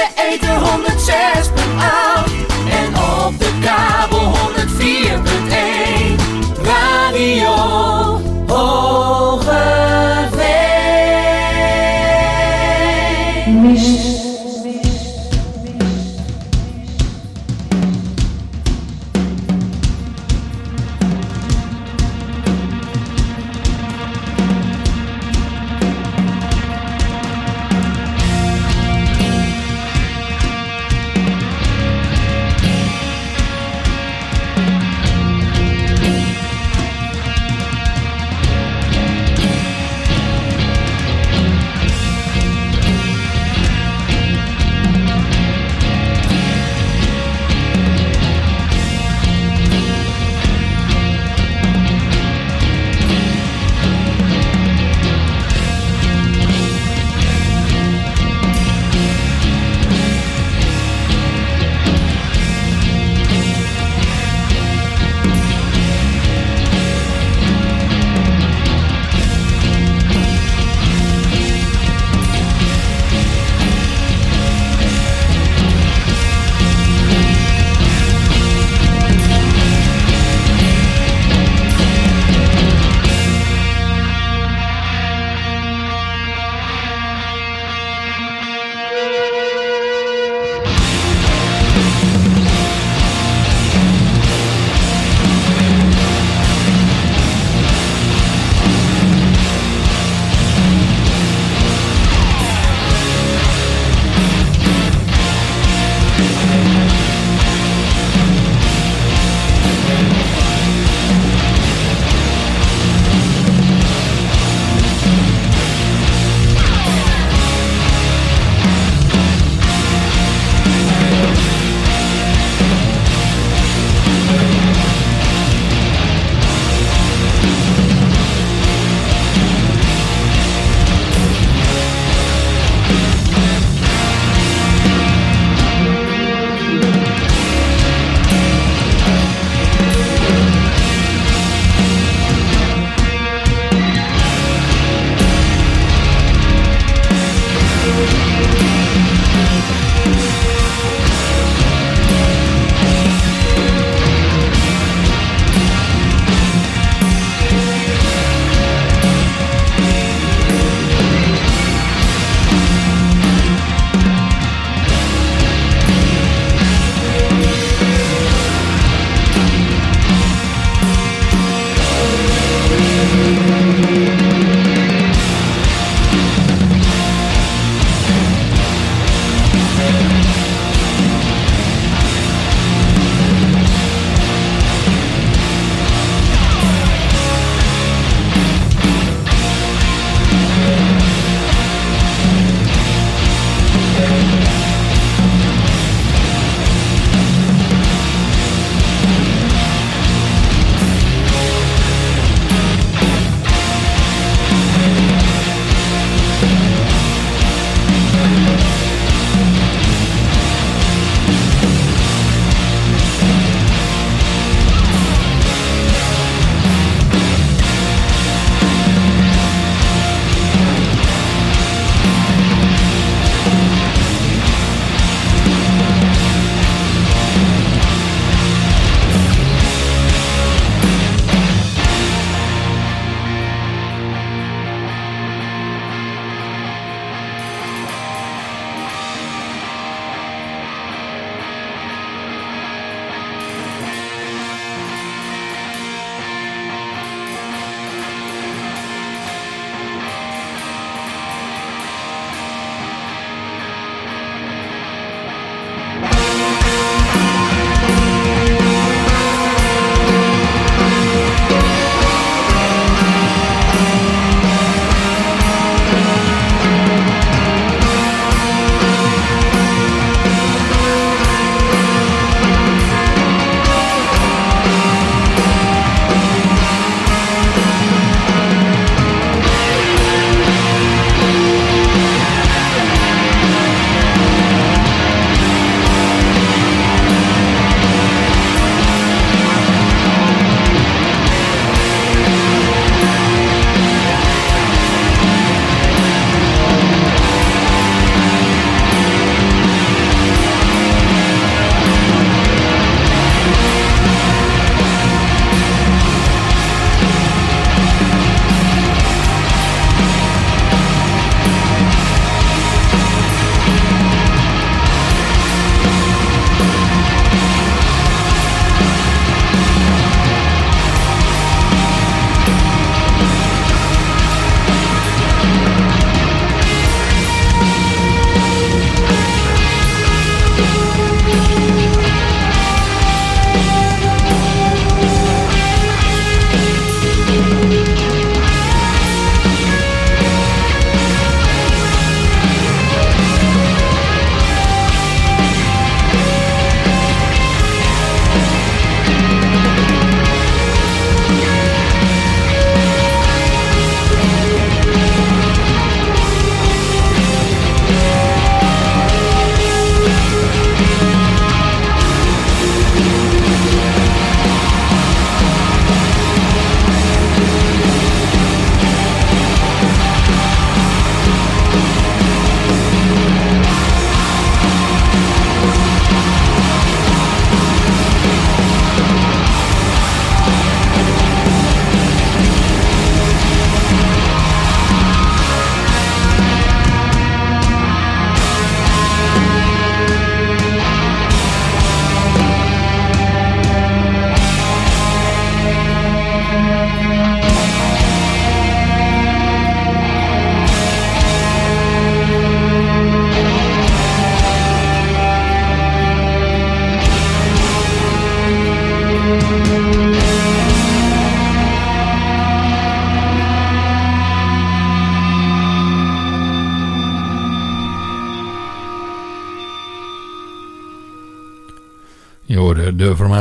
de ether 106.8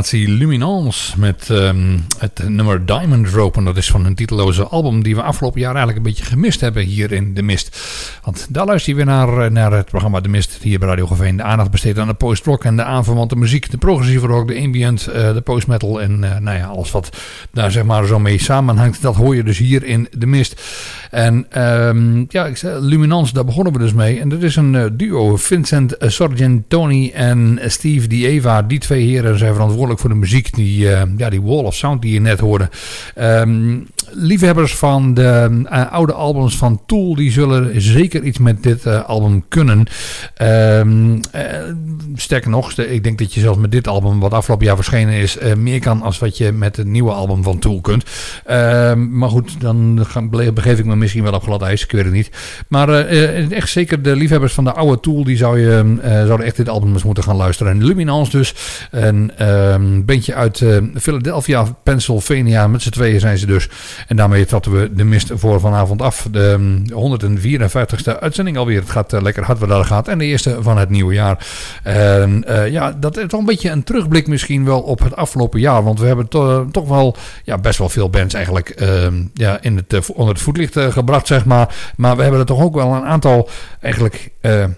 formatie Luminance met um, het nummer Diamond Rope. En dat is van een titeloze album die we afgelopen jaar eigenlijk een beetje gemist hebben hier in De Mist. Daar luister je weer naar, naar het programma De Mist hier bij Radio Geveen. De aandacht besteedt aan de post-rock en de aanverwante muziek. De progressieve rock, de ambient, uh, de post-metal en uh, nou ja, alles wat daar zeg maar zo mee samenhangt. Dat hoor je dus hier in De Mist. En um, ja, ik zei, Luminance, daar begonnen we dus mee. En dat is een duo. Vincent Sargentoni en Steve Dieva. Die twee heren zijn verantwoordelijk voor de muziek. Die, ja, die wall of sound die je net hoorde. Um, liefhebbers van de uh, oude albums van Tool, die zullen zeker iets met dit uh, album kunnen. Um, uh, sterker nog, ik denk dat je zelfs met dit album, wat afgelopen jaar verschenen is, meer kan als wat je met het nieuwe album van Tool kunt. Um, maar goed, dan begeef ik me misschien wel op glad ijs, ik weet het niet. Maar echt zeker de liefhebbers van de oude Tool, die zou je, zouden echt dit album eens moeten gaan luisteren. En Luminance dus, een um, bandje uit Philadelphia, Pennsylvania, met z'n tweeën zijn ze dus. En daarmee trappen we de mist voor vanavond af. De 154ste uitzending alweer. Het gaat uh, lekker hard wat daar gaat. En de eerste van het nieuwe jaar. En uh, ja, dat is toch een beetje een terugblik misschien wel op het afgelopen jaar. Want we hebben to toch wel ja, best wel veel bands eigenlijk uh, ja, in het, uh, onder het voetlicht gebracht, zeg maar. Maar we hebben er toch ook wel een aantal eigenlijk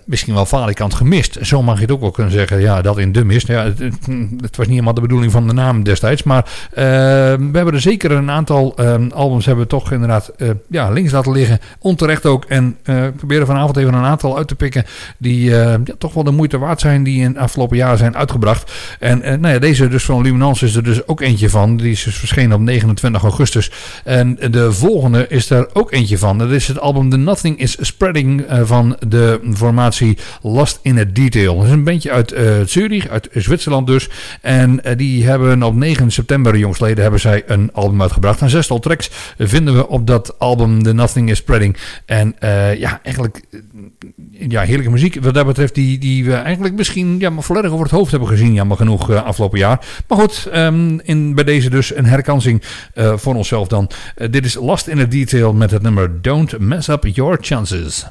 misschien wel falikant gemist. Zo mag je het ook wel kunnen zeggen. Ja, dat in de mist. Ja, het, het, het was niet helemaal de bedoeling van de naam destijds. Maar we hebben er zeker een aantal albums hebben we toch inderdaad uh, ja, links laten liggen. Onterecht ook. En uh, ik probeer er vanavond even een aantal uit te pikken die uh, ja, toch wel de moeite waard zijn. Die in de afgelopen jaren zijn uitgebracht. En nou ja, deze dus van Luminance is er dus ook eentje van. Die is dus verschenen op 29 augustus. En de volgende is er ook eentje van. Dat is het album The Nothing Is Spreading van de formatie Lost in a Detail. Dat is een bandje uit Zurich, uit Zwitserland dus. En die hebben op 9 september jongsleden hebben zij een album uitgebracht. Een zestal tracks vinden we op dat album The Nothing Is Spreading. En uh, ja, eigenlijk ja, heerlijke muziek wat dat betreft die, die we eigenlijk misschien ja, maar volledig over het hoofd hebben gezien. Jammer genoeg afgelopen jaar. Maar goed, um, in, bij deze dus een herkansing voor onszelf dan. dit is Last in a Detail met het nummer Don't Mess Up Your Chances.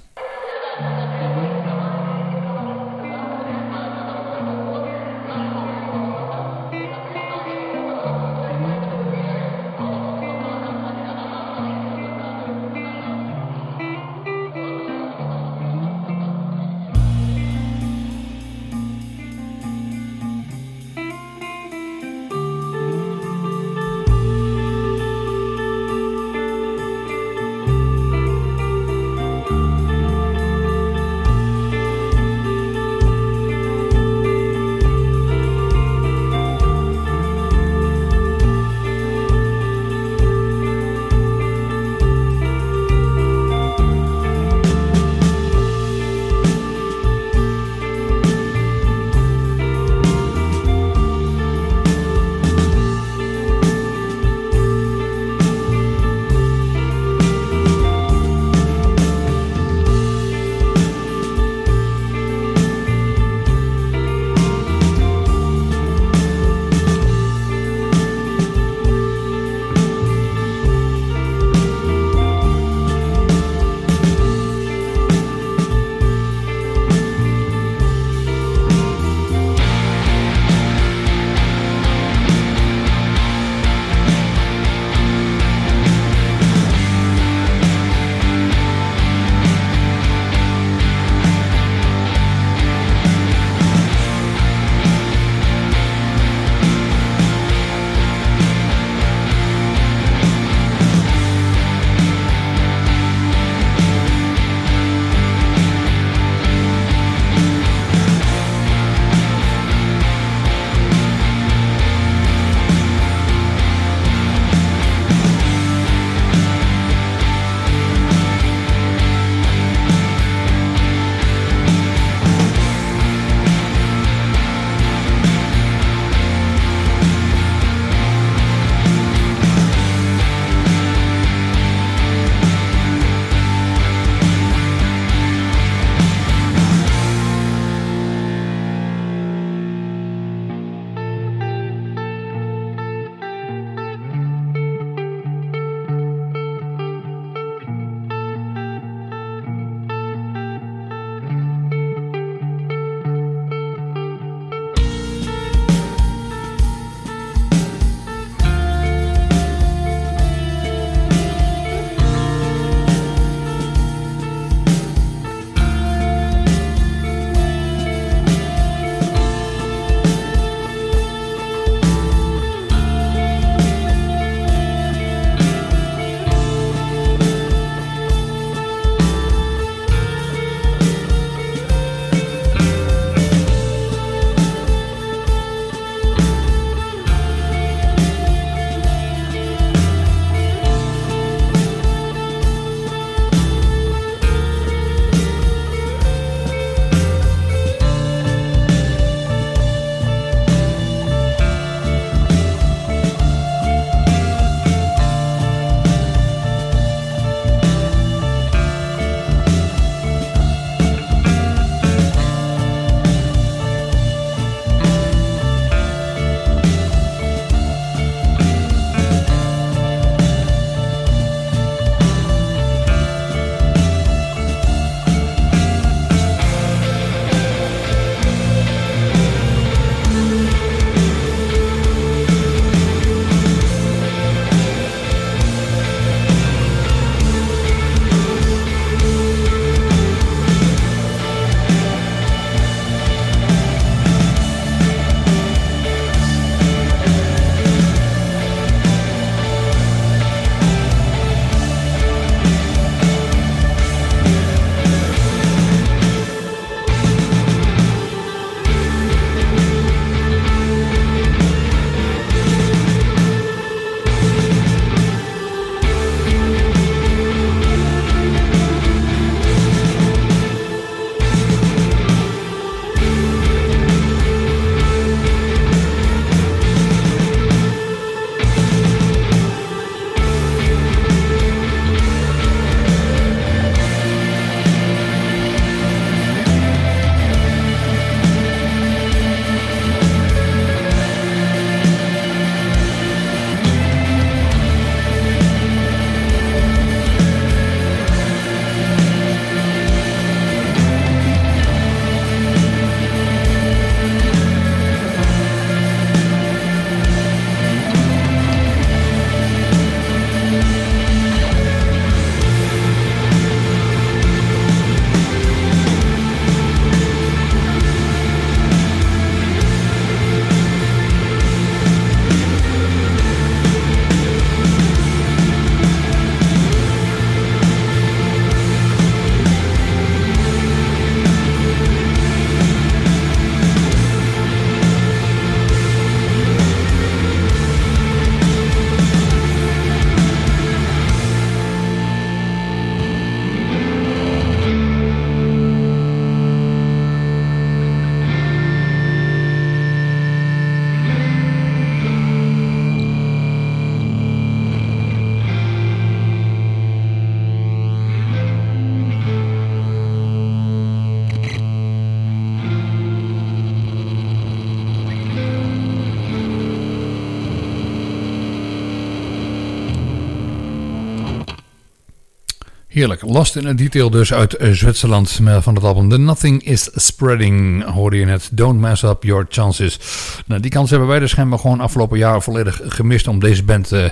Heerlijk. Lost in a Detail dus uit eh, Zwitserland van het album The Nothing is Spreading. Hoorde je net. Don't mess up your chances. Nou, die kans hebben wij dus schijnbaar gewoon afgelopen jaar volledig gemist om deze band uh,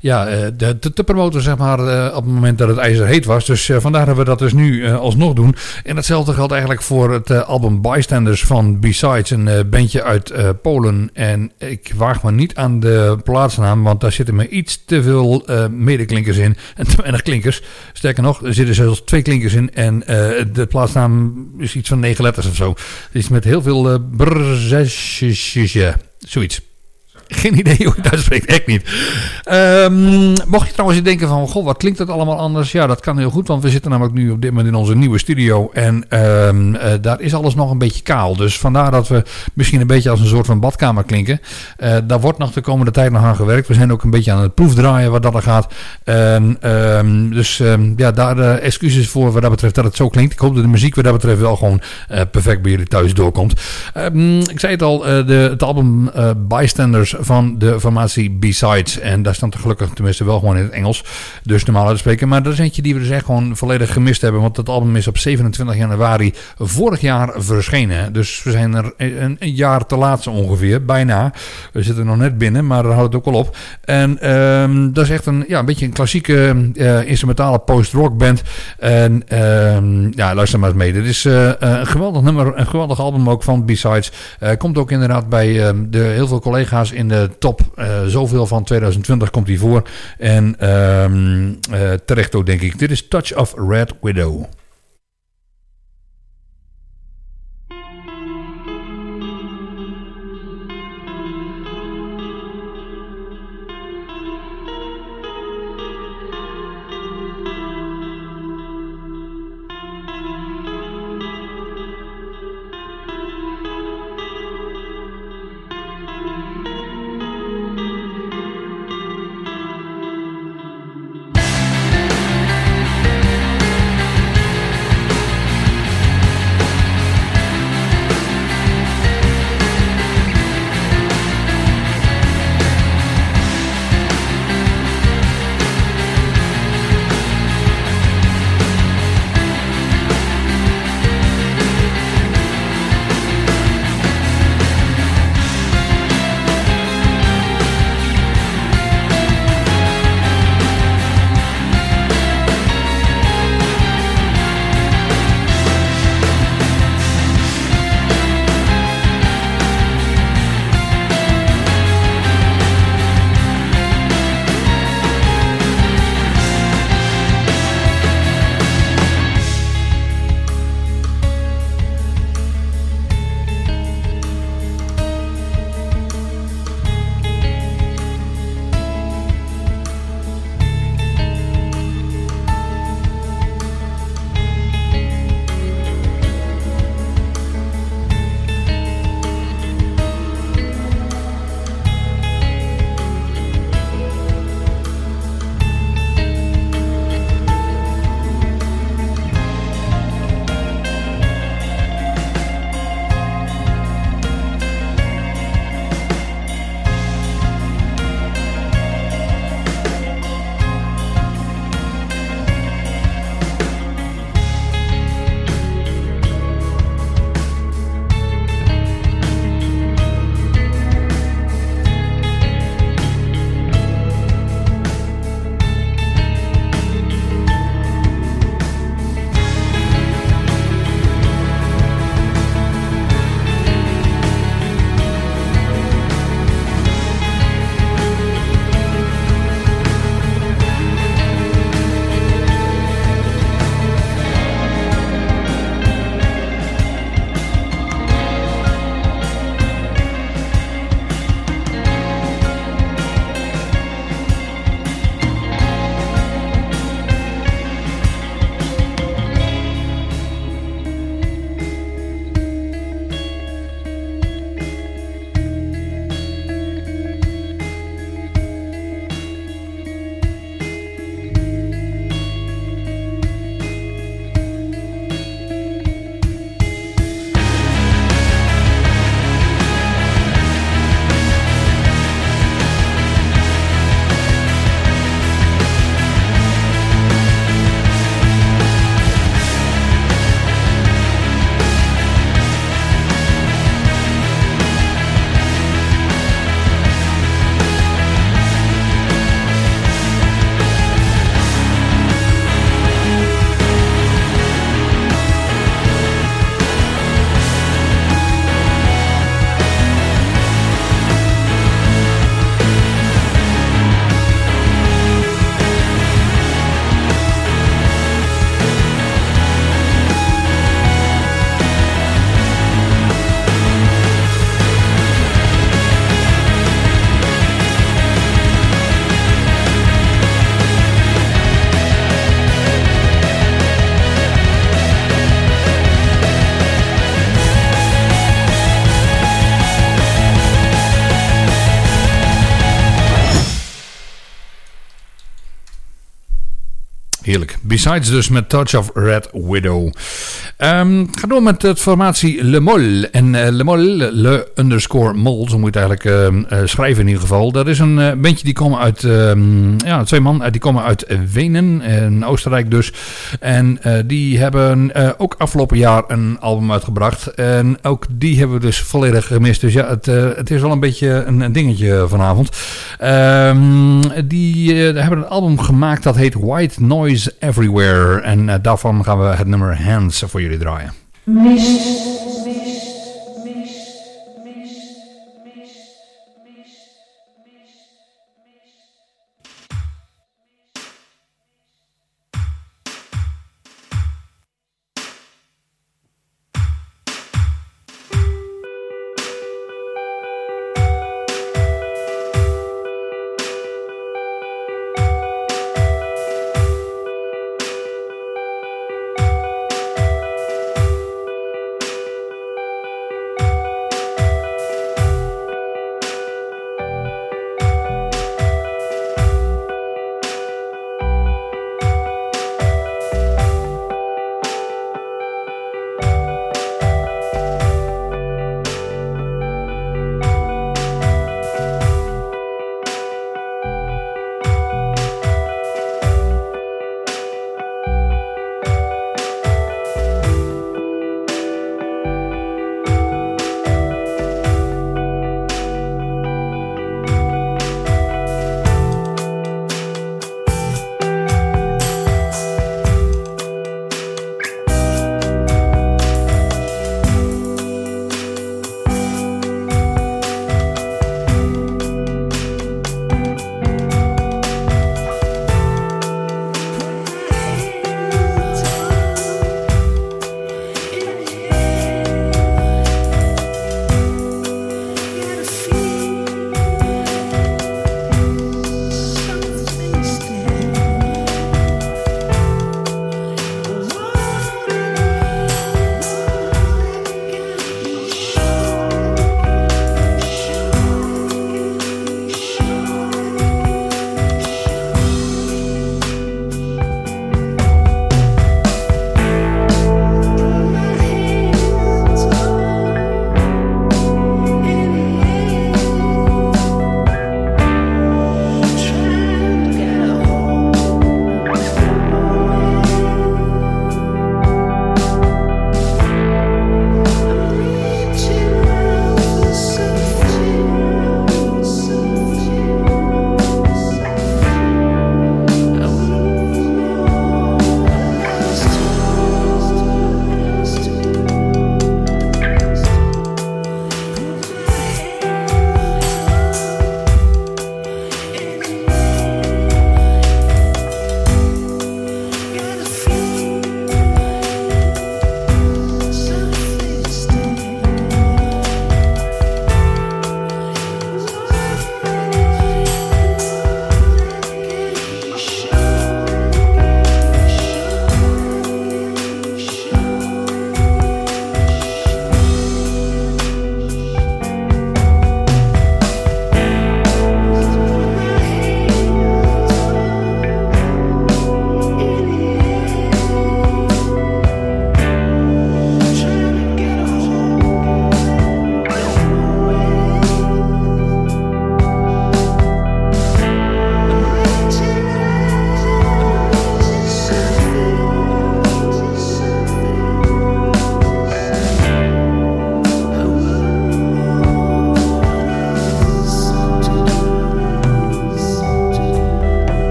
ja, uh, te, te, promoten zeg maar, uh, op het moment dat het ijzer heet was. Dus vandaar hebben we dat dus nu alsnog doen. En hetzelfde geldt eigenlijk voor het album Bystanders van Besides. Een bandje uit Polen. En ik waag me niet aan de plaatsnaam, want daar zitten me iets te veel medeklinkers in. En te weinig klinkers. Sterker nog, er zitten zelfs twee klinkers in. En de plaatsnaam is iets van negen letters of zo. Het is met heel veel uh, zoiets. Geen idee hoe je het uitspreekt, echt niet. Um, mocht je trouwens denken van, goh, wat klinkt dat allemaal anders? Ja, dat kan heel goed, want we zitten namelijk nu op dit moment in onze nieuwe studio. En um, uh, daar is alles nog een beetje kaal. Dus vandaar dat we misschien een beetje als een soort van badkamer klinken. Uh, daar wordt nog de komende tijd nog aan gewerkt. We zijn ook een beetje aan het proefdraaien wat dat er gaat. Um, dus ja, daar uh, excuses voor wat dat betreft dat het zo klinkt. Ik hoop dat de muziek wat dat betreft wel gewoon perfect bij jullie thuis doorkomt. ik zei het al, de, het album Bystanders van de formatie Besides. En daar stond er gelukkig tenminste wel gewoon in het Engels. Dus normaal spreken. Maar dat is eentje die we dus echt gewoon volledig gemist hebben. Want het album is op 27 januari vorig jaar verschenen. Dus we zijn er een, jaar te laat ongeveer. Bijna. We zitten nog net binnen, maar daar houdt het ook al op. En um, dat is echt een, ja, een beetje een klassieke uh, instrumentale post-rock band. En um, ja, luister maar eens mee. Dit is uh, een geweldig nummer, een geweldig album ook van Besides. Uh, komt ook inderdaad bij uh, de, heel veel collega's in de top uh, zoveel van 2020 komt hij voor. En um, terecht ook denk ik. Dit is Touch of Red Widow. Besides dus met Touch of Red Widow. Um, ga door met het formatie Le Mol. En uh, Le Mol, Le underscore Mol, zo moet je het eigenlijk uh, schrijven in ieder geval. Dat is een uh, die komen uit, um, ja, twee man, die komen uit Wenen, in Oostenrijk dus. En die hebben ook afgelopen jaar een album uitgebracht. En ook die hebben we dus volledig gemist. Dus ja, het, het is wel een beetje een, dingetje vanavond. Die hebben een album gemaakt dat heet White Noise Everywhere. En daarvan gaan we het nummer Hands voor vil dra i.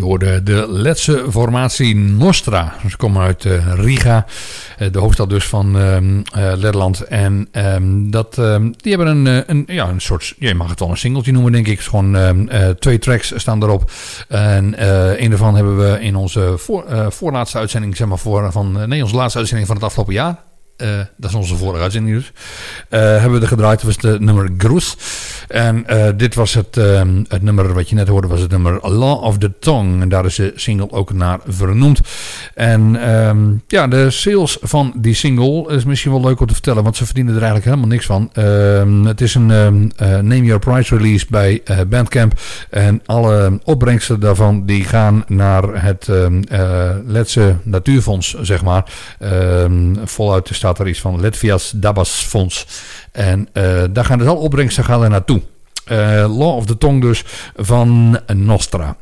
Je hoorde de Letse formatie Nostra. Ze komen uit eh, Riga, eh, de hoofdstad dus van ehm, eh, Letland. En ehm, dat, ehm, die hebben een, een, ja, een soort, je mag het wel een singeltje noemen denk ik. Gewoon twee tracks staan erop. En een daarvan hebben we in onze voor, voorlaatste uitzending, zeg maar, voor, van, nee, onze laatste uitzending van het afgelopen jaar. Eh, dat is onze vorige uitzending dus. Eh, hebben we er gedraaid. Was de nummer Groes. En eh, dit was het, ehm, het nummer wat je net hoorde. Was het nummer Law of the Tongue. En daar is de single ook naar vernoemd. En ehm, ja, de sales van die single is misschien wel leuk om te vertellen. Want ze verdienen er eigenlijk helemaal niks van. Ehm, het is een eh, Name Your Price release bij eh, Bandcamp. En alle opbrengsten daarvan die gaan naar het eh, Letse Natuurfonds, zeg maar. Voluit staat er van Letvias Dabas Fonds. En eh, daar gaan dus al opbrengsten gaan er naartoe. Eh, Law of the Tongue dus van Nostra.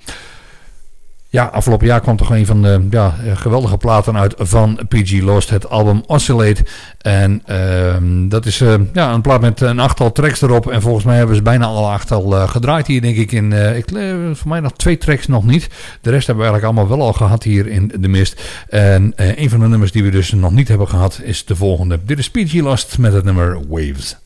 Ja, afgelopen jaar kwam toch een van de ja, geweldige platen uit van PG Lost, het album Oscillate. En ehm, dat is eh, ja, een plaat met een achttal tracks erop. En volgens mij hebben ze bijna alle achttal eh, gedraaid hier, denk ik. In, eh, ik eh, voor mij nog twee tracks nog niet. De rest hebben we eigenlijk allemaal wel al gehad hier in de mist. En eh, een van de nummers die we dus nog niet hebben gehad is de volgende. Dit is PG Lost met het nummer Waves.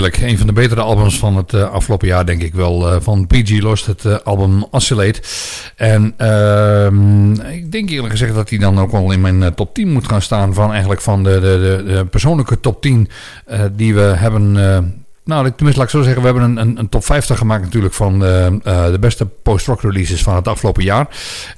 Heerlijk. Een van de betere albums van het uh, afgelopen jaar, denk ik wel. Uh, van PG Lost, het uh, album Oscillate. En ehm, ik denk eerlijk gezegd dat hij dan ook wel in mijn top 10 moet gaan staan. Van eigenlijk van de, de, de, de persoonlijke top 10 die we hebben nou, tenminste, laat ik zo zeggen, we hebben een, een, een top 50 gemaakt natuurlijk van uh, uh, de beste post-rock releases van het afgelopen jaar.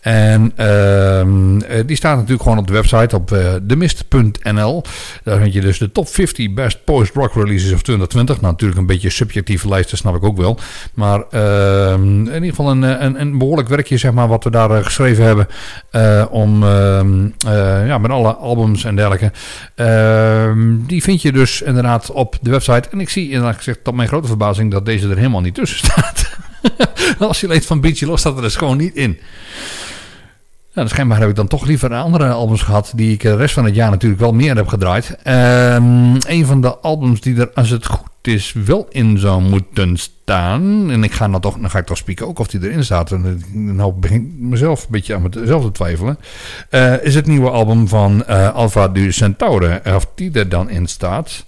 En uh, die staat natuurlijk gewoon op de website op demist.nl. Daar vind je dus de top 50 best post-rock releases of 2020. Nou, natuurlijk een beetje subjectieve lijst, dat snap ik ook wel. Maar ehm, in ieder geval een, een, een, behoorlijk werkje, zeg maar, wat we daar geschreven hebben. om, ehm, ja, met alle albums en dergelijke. die vind je dus inderdaad op de website. En ik zie inderdaad gezegd, tot mijn grote verbazing, dat deze er helemaal niet tussen staat. Als je leest van Beachy Los, staat er dus gewoon niet in. Nou, schijnbaar heb ik dan toch liever andere albums gehad die ik de rest van het jaar natuurlijk wel meer heb gedraaid. Um, een van de albums die er, als het goed is, wel in zou moeten staan. En ik ga dan toch, dan ga ik toch spieken ook of die erin staat. En nou begin ik mezelf een beetje aan mezelf te twijfelen. Uh, is het nieuwe album van uh, Alpha du Centaure. Of die er dan in staat.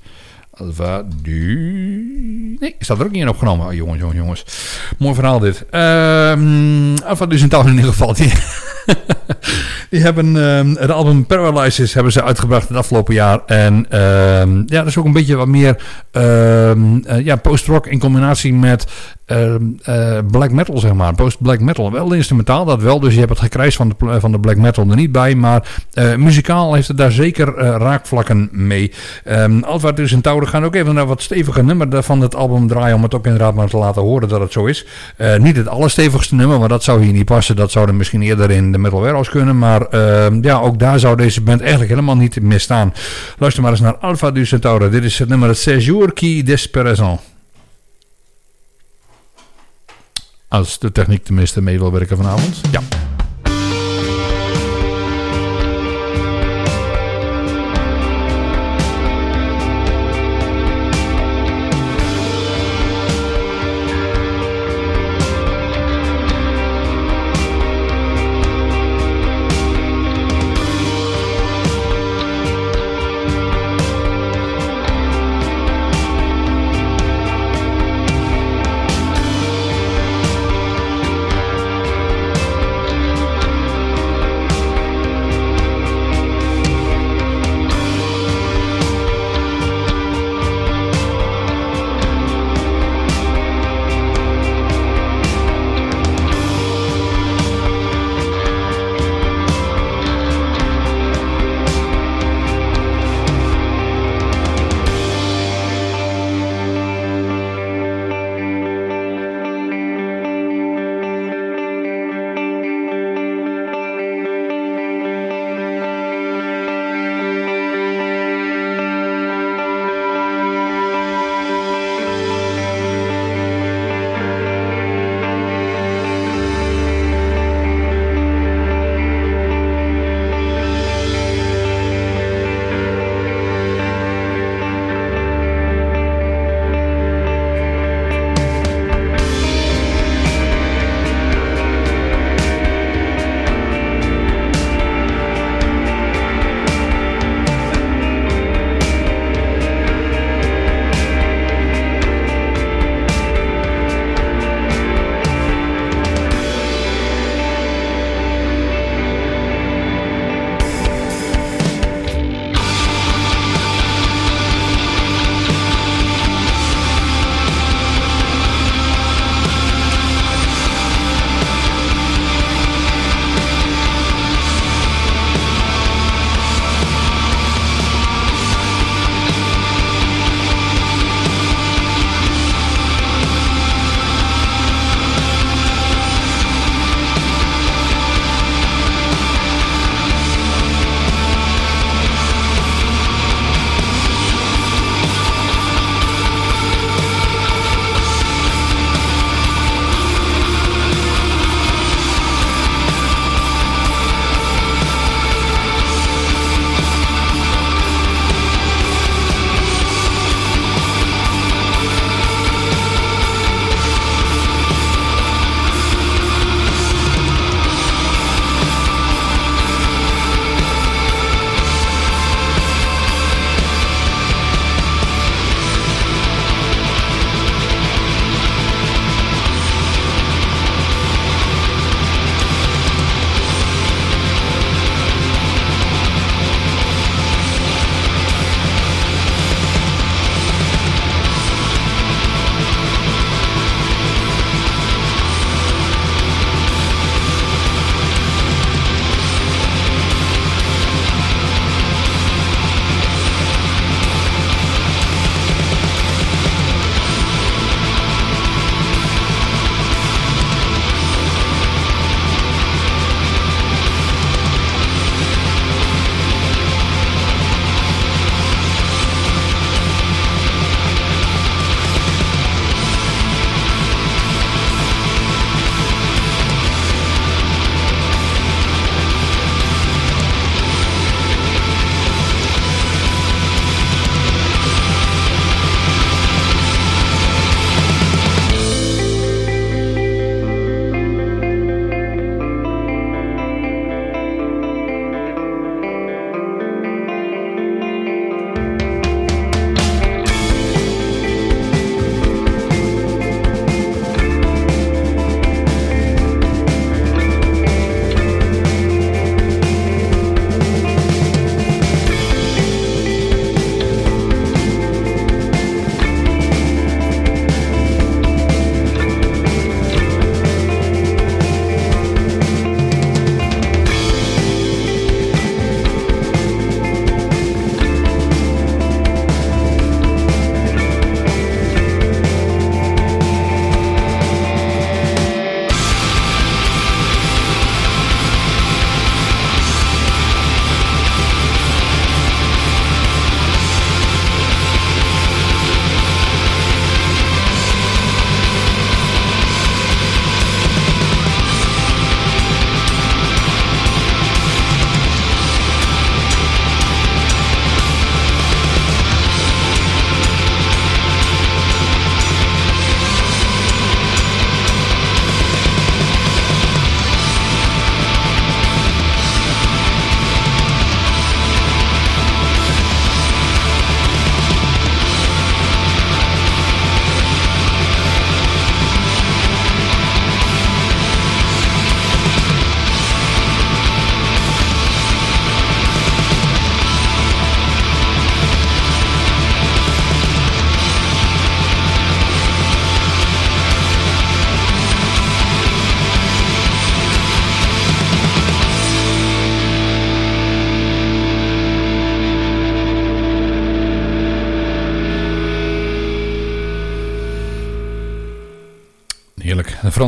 Alpha du... Nee, staat er ook niet in opgenomen. Oh, jongens, jongens, jongens. Mooi verhaal dit. Um, Alpha du Centauro in ieder geval. Die, die hebben um, het album Paralysis hebben ze uitgebracht het afgelopen jaar. En um, ja, dat is ook een beetje wat meer uh, ja, post-rock in combinatie met uh, uh, black metal, zeg maar. Post-black metal. Wel instrumentaal, dat wel. Dus je hebt het gekrijs van de, van de black metal er niet bij. Maar uh, muzikaal heeft het daar zeker raakvlakken mee. Um, Alpha du Centauro gaan ook even naar wat stevige nummer van het album draaien. Om het ook inderdaad maar te laten horen dat het zo is. niet het allerstevigste nummer, maar dat zou hier niet passen. Dat zou er misschien eerder in de Metal Warehouse kunnen. Maar ehm, ja, ook daar zou deze band eigenlijk helemaal niet meer staan. Luister maar eens naar Alpha du. Dit is het nummer Séjour qui Desperaison. Als de techniek tenminste mee wil werken vanavond. Ja.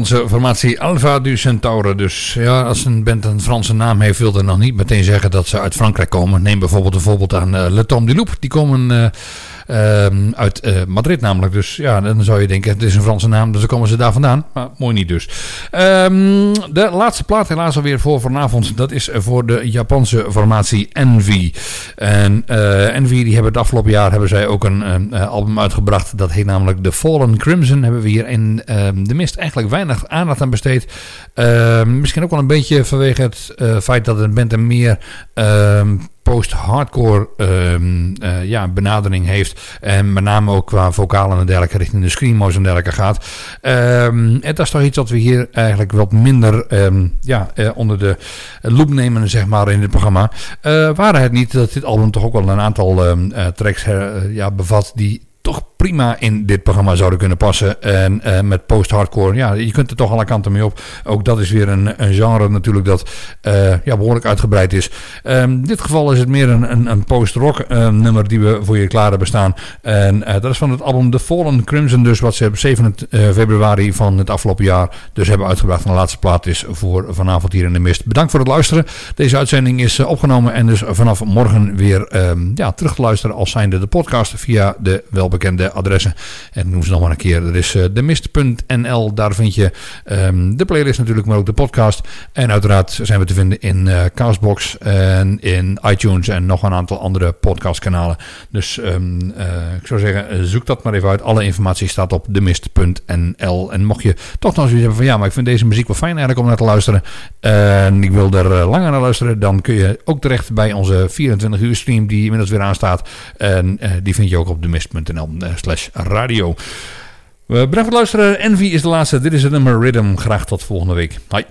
Franse formatie Alpha du Centaure. Dus ja, als een band een Franse naam heeft, wil nog niet meteen zeggen dat ze uit Frankrijk komen. Neem bijvoorbeeld een voorbeeld aan uh, Le Tom du Loup. Die komen uh, uh, uit uh, Madrid namelijk. Dus ja, dan zou je denken, het is een Franse naam, dus dan komen ze daar vandaan. Maar mooi niet dus. Um, de laatste plaat helaas alweer voor vanavond. Dat is voor de Japanse formatie Envy. En uh, Envy, die hebben het afgelopen jaar hebben zij ook een album uitgebracht. Dat heet namelijk The Fallen Crimson. Hebben we hier in de mist eigenlijk weinig aandacht aan besteed. misschien ook wel een beetje vanwege het feit dat het band een meer post-hardcore um, uh, ja, benadering heeft. En met name ook qua vocalen en dergelijke richting de screamos en dergelijke gaat. En dat is toch iets wat we hier eigenlijk wat minder um, ja, uh, onder de loop nemen zeg maar in het programma. Uh, waren het niet dat dit album toch ook wel een aantal tracks ja, bevat die prima in dit programma zouden kunnen passen. En uh, met post-hardcore, ja, je kunt er toch alle kanten mee op. Ook dat is weer een, een genre natuurlijk dat uh, ja, behoorlijk uitgebreid is. Um, in dit geval is het meer een, een, een post-rock uh, nummer die we voor je klaar hebben staan. En dat is van het album The Fallen Crimson, dus wat ze op 7 februari van het afgelopen jaar dus hebben uitgebracht. En de laatste plaat is voor vanavond hier in de mist. Bedankt voor het luisteren. Deze uitzending is opgenomen en dus vanaf morgen weer um, ja, terug te luisteren als zijnde de podcast via de welbekende adressen. En noem ze nog maar een keer. Dat is uh, demist.nl. Daar vind je um, de playlist natuurlijk, maar ook de podcast. En uiteraard zijn we te vinden in uh, Castbox en in iTunes en nog een aantal andere podcastkanalen. Dus um, uh, ik zou zeggen, zoek dat maar even uit. Alle informatie staat op demist.nl. En mocht je toch nog zoiets hebben van ja, maar ik vind deze muziek wel fijn eigenlijk om naar te luisteren. En ik wil er langer naar luisteren. Dan kun je ook terecht bij onze 24 uur stream die inmiddels weer aanstaat. En die vind je ook op demist.nl slash radio. Bedankt voor het luisteren. Envy is de laatste. Dit is het nummer Rhythm. Graag tot volgende week. Hoi.